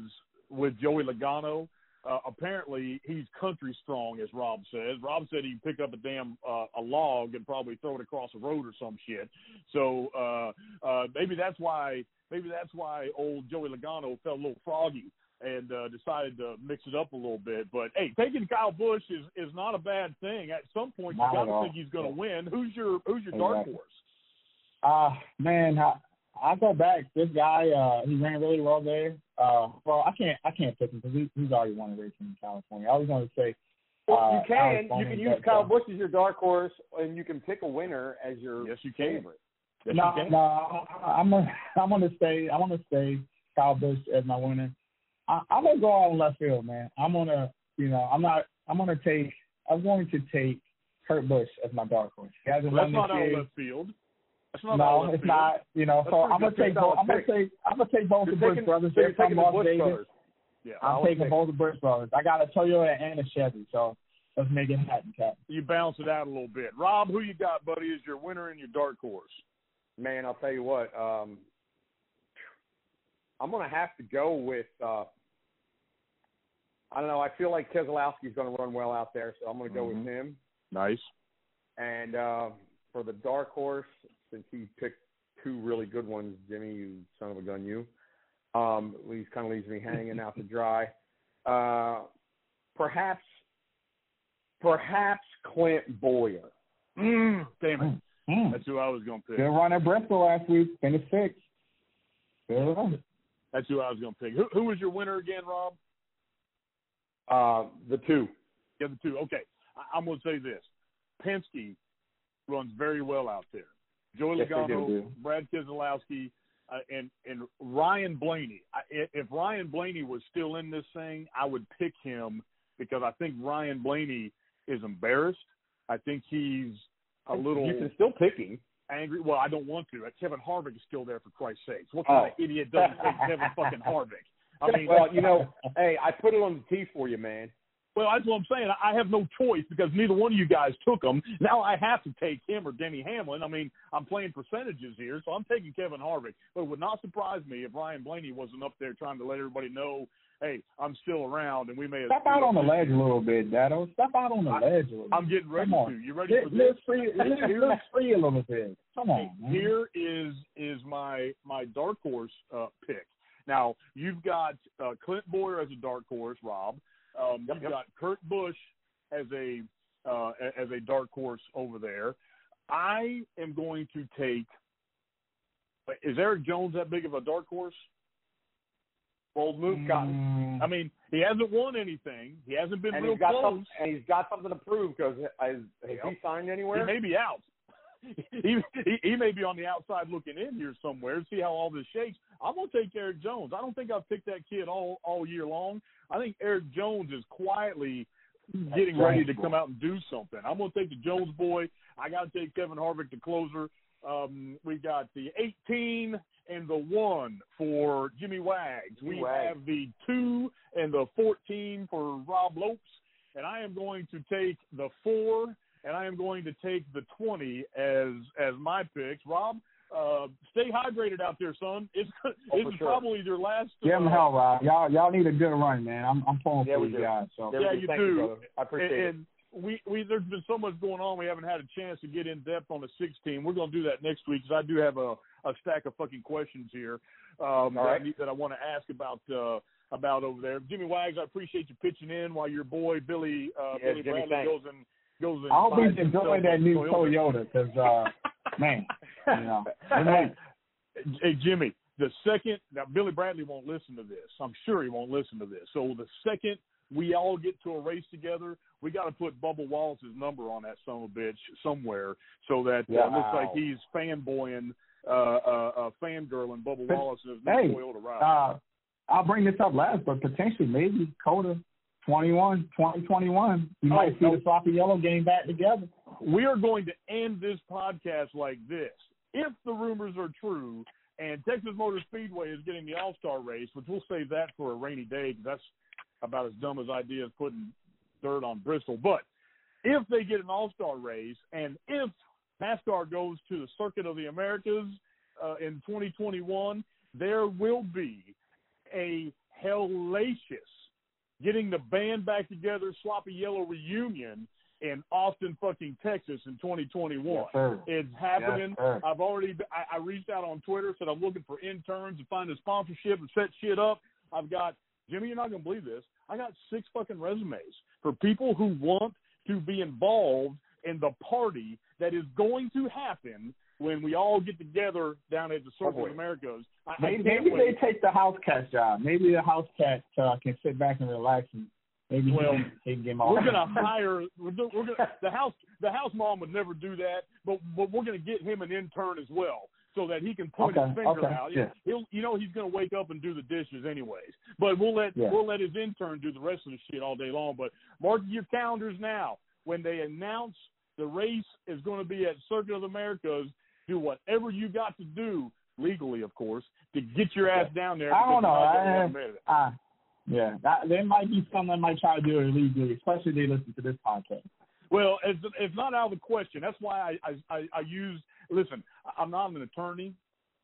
with Joey Logano. Uh, apparently, he's country strong, as Rob says. Rob said he'd pick up a damn uh, a log and probably throw it across the road or some shit. So uh, uh, maybe that's why maybe that's why old Joey Logano felt a little froggy and uh, decided to mix it up a little bit. But hey, taking Kyle Busch is is not a bad thing. At some point, you Not got to think he's going to win. Who's your Who's your dark Exactly. horse? Uh man, I, I go back. This guy, uh, he ran really well there. Uh, well, I can't, I can't pick him because he, he's already won a race in California. I was going to say, Well, uh, you can. Alex You can use Kyle uh, Busch as your dark horse, and you can pick a winner as your Yes, you can. favorite. Yes, no, you can. no, I- I'm gonna, I'm gonna stay, I'm gonna stay Kyle Busch as my winner. I, I'm gonna go out in left field, man. I'm gonna, you know, I'm not, I'm gonna take, I'm going to take Kurt Busch as my dark horse. He hasn't Well, that's won not this out year. left field. That's not out No, left it's field. not. You know, That's so I'm gonna take both. I'm gonna take. I'm gonna take both You're the Busch brothers. so They're you're taking from the Las Busch Vegas. brothers. Yeah, I'm Solid taking pick. both the Busch brothers. I got a Toyota and a Chevy, so let's make it happen, Cap. you bounce it out a little bit. Rob, who you got, buddy, is your winner and your dark horse? Man, I'll tell you what. Um, I'm going to have to go with. uh I don't know. I feel like Keselowski's going to run well out there, so I'm going to go Mhm. with him. Nice. And uh, for the dark horse, since he picked two really good ones, Jimmy, you son of a gun, you. Um, leaves kind of leaves me hanging out to dry. Uh, perhaps, perhaps Clint Bowyer. Mm, damn it. Mm. That's who I was going to pick. Good run at Bristol last week. Finished sixth. That's who I was going to pick. Who, who was your winner again, Rob? Uh, the two. The other two. Okay. I, I'm going to say this. Penske runs very well out there. Joey Yes, Logano, do. Brad Keselowski, uh, and and Ryan Blaney. I, if Ryan Blaney was still in this thing, I would pick him because I think Ryan Blaney is embarrassed. I think he's a little You can still pick him. angry. Well, I don't want to. Kevin Harvick is still there for Christ's sakes. What kind of Oh. idiot doesn't take Kevin fucking Harvick? I mean, well, you know, hey, I put it on the tee for you, man. Well, that's what I'm saying. I have no choice because neither one of you guys took him. Now I have to take him or Denny Hamlin. I mean, I'm playing percentages here, so I'm taking Kevin Harvick. But it would not surprise me if Ryan Blaney wasn't up there trying to let everybody know, hey, I'm still around, and we may have. Step out on the ledge a little bit, Dado. Step out on the I- ledge a little I'm getting ready Come on. to. You ready Live, for this? live free, live, live free a little bit. Come on, man. Here is is my my dark horse uh, pick. Now you've got uh, Clint Bowyer as a dark horse, Rob. Um, Yep, you've yep. got Kurt Busch as a uh, as a dark horse over there. I am going to take. Is Erik Jones that big of a dark horse? Bold move, Cotton. Mm, I mean, he hasn't won anything. He hasn't been And real he's got close. something, and he's got something to prove because has, has he signed anywhere? He may be out. he, he he may be on the outside looking in here somewhere. See how all this shakes. I'm gonna take Erik Jones. I don't think I've picked that kid all all year long. I think Erik Jones is quietly getting ready to come out and do something. I'm gonna take the Jones boy. I got to take Kevin Harvick, the closer. Um, we got the 18 and the one for Jimmy Wags. Jimmy we Wags. have the two and the 14 for Rob Lopes, and I am going to take the four and I am going to take the 20 as as my picks. Rob, uh, stay hydrated out there, son. It's Oh, this for is sure. probably your last. Give him uh, hell, Rob. Y'all, y'all need a good run, man. I'm, I'm pulling Yeah, for you do. guys. So Yeah, we you Thank do. brother. I appreciate and, it. and we we there's been so much going on. We haven't had a chance to get in depth on the 16. We're going to do that next week because I do have a a stack of fucking questions here um, that, I need, that I want to ask about. Uh, about over there, Jimmy Wags. I appreciate you pitching in while your boy Billy uh, Yeah, Billy Jimmy, Bradley thanks. goes and goes and. I hope finds he's enjoying that new Toyota because, uh, man, you know, hey, hey, Jimmy, the second now Billy Bradley won't listen to this. I'm sure he won't listen to this. So the second we all get to a race together, we got to put Bubba Wallace's number on that son of a bitch somewhere, so that uh, it looks like he's fanboying, uh, uh, uh, fangirling Bubba Wallace in his new hey, Toyota ride. uh, I'll bring this up last, but potentially maybe COTA 21, 2021, you Oh, might see the sloppy yellow game back together. we are going to end this podcast like this. If the rumors are true and Texas Motor Speedway is getting the All Star race, which we'll save that for a rainy day because that's about as dumb as idea as putting dirt on Bristol. But if they get an All Star race and if NASCAR goes to the Circuit of the Americas uh, in 2021, there will be a hellacious getting the band back together, sloppy yellow reunion in Austin, fucking Texas in 2021. Yes. It's happening. Yes. I've already I, I reached out on Twitter, said I'm looking for interns to find a sponsorship and set shit up. I've got Jimmy, you're not gonna believe this. I got six fucking resumes for people who want to be involved in the party that is going to happen when we all get together down at the Circle boy. of Americas. I, I Maybe, can't maybe they take the house cat job. Maybe the house cat uh, can sit back and relax and maybe Well, he can, get him all. We're gonna hire. We're, do- we're gonna the house. The house mom would never do that, but but we're gonna get him an intern as well, so that he can point Okay, his finger okay, out. yeah. He'll, you know, he's gonna wake up and do the dishes anyways. But we'll let Yeah. we'll let his intern do the rest of the shit all day long. But mark your calendars now. When they announce the race is going to be at Circuit of the Americas, do whatever you got to do legally, of course, to get your ass down there. I don't know. you're not gonna I-. Ah, yeah, that, there might be some that might try to do it illegally, especially if they listen to this podcast. Well, it's it's not out of the question. That's why I I I, I use. Listen, I'm not an attorney,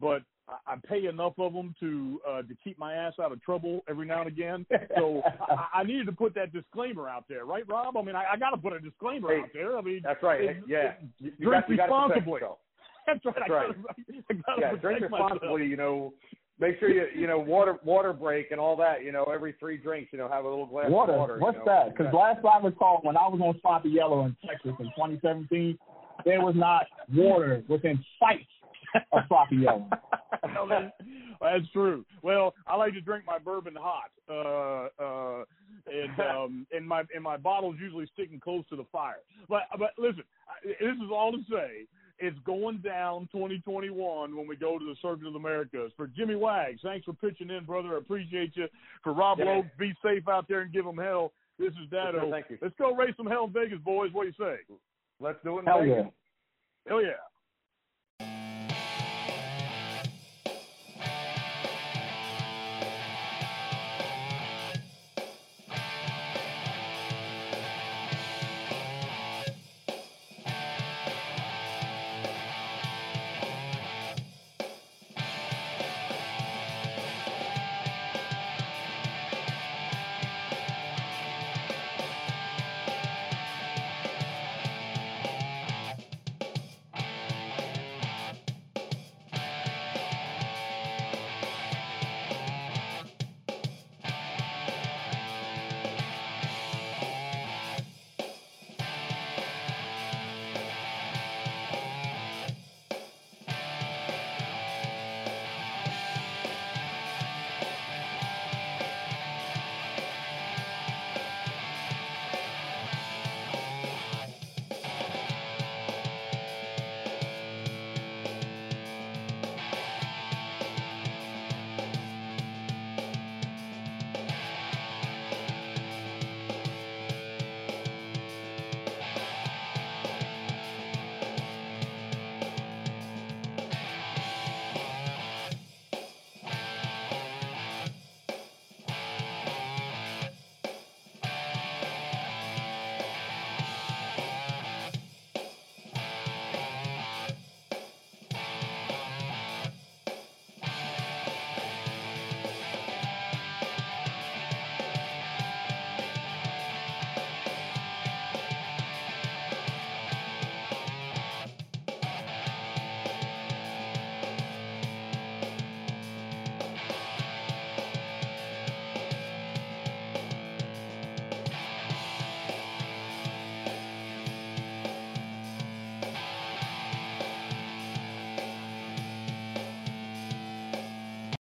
but I, I pay enough of them to uh, to keep my ass out of trouble every now and again. So I, I needed to put that disclaimer out there, right, Rob? I mean, I, I got to put a disclaimer Hey, out there. I mean, That's right. it- yeah. it- You, drink got, you got to responsibly. yourself. That's right. That's I right. gotta, I gotta Yeah, drink protect myself. responsibly. You know, make sure you you know water water break and all that. You know, every three drinks, you know, have a little glass Water. of water. What's you know. that? Because last I recall, when I was on Sloppy Yellow in Texas in 2017, there was not water within sight of Sloppy Yellow. Well, that- that's true. Well, I like to drink my bourbon hot, uh, uh, and um, and my and my bottle's usually sticking close to the fire. But but listen, this is all to say. It's going down 2021 when we go to the Circuit of the Americas. For Jimmy Wags, thanks for pitching in, brother. I appreciate you. For Rob Yeah. Lowe, be safe out there and give them hell. This is Yes, sir. Dado. Thank you. Let's go raise some hell in Vegas, boys. What do you say? Let's do it. in Hell Vegas. yeah. Hell yeah.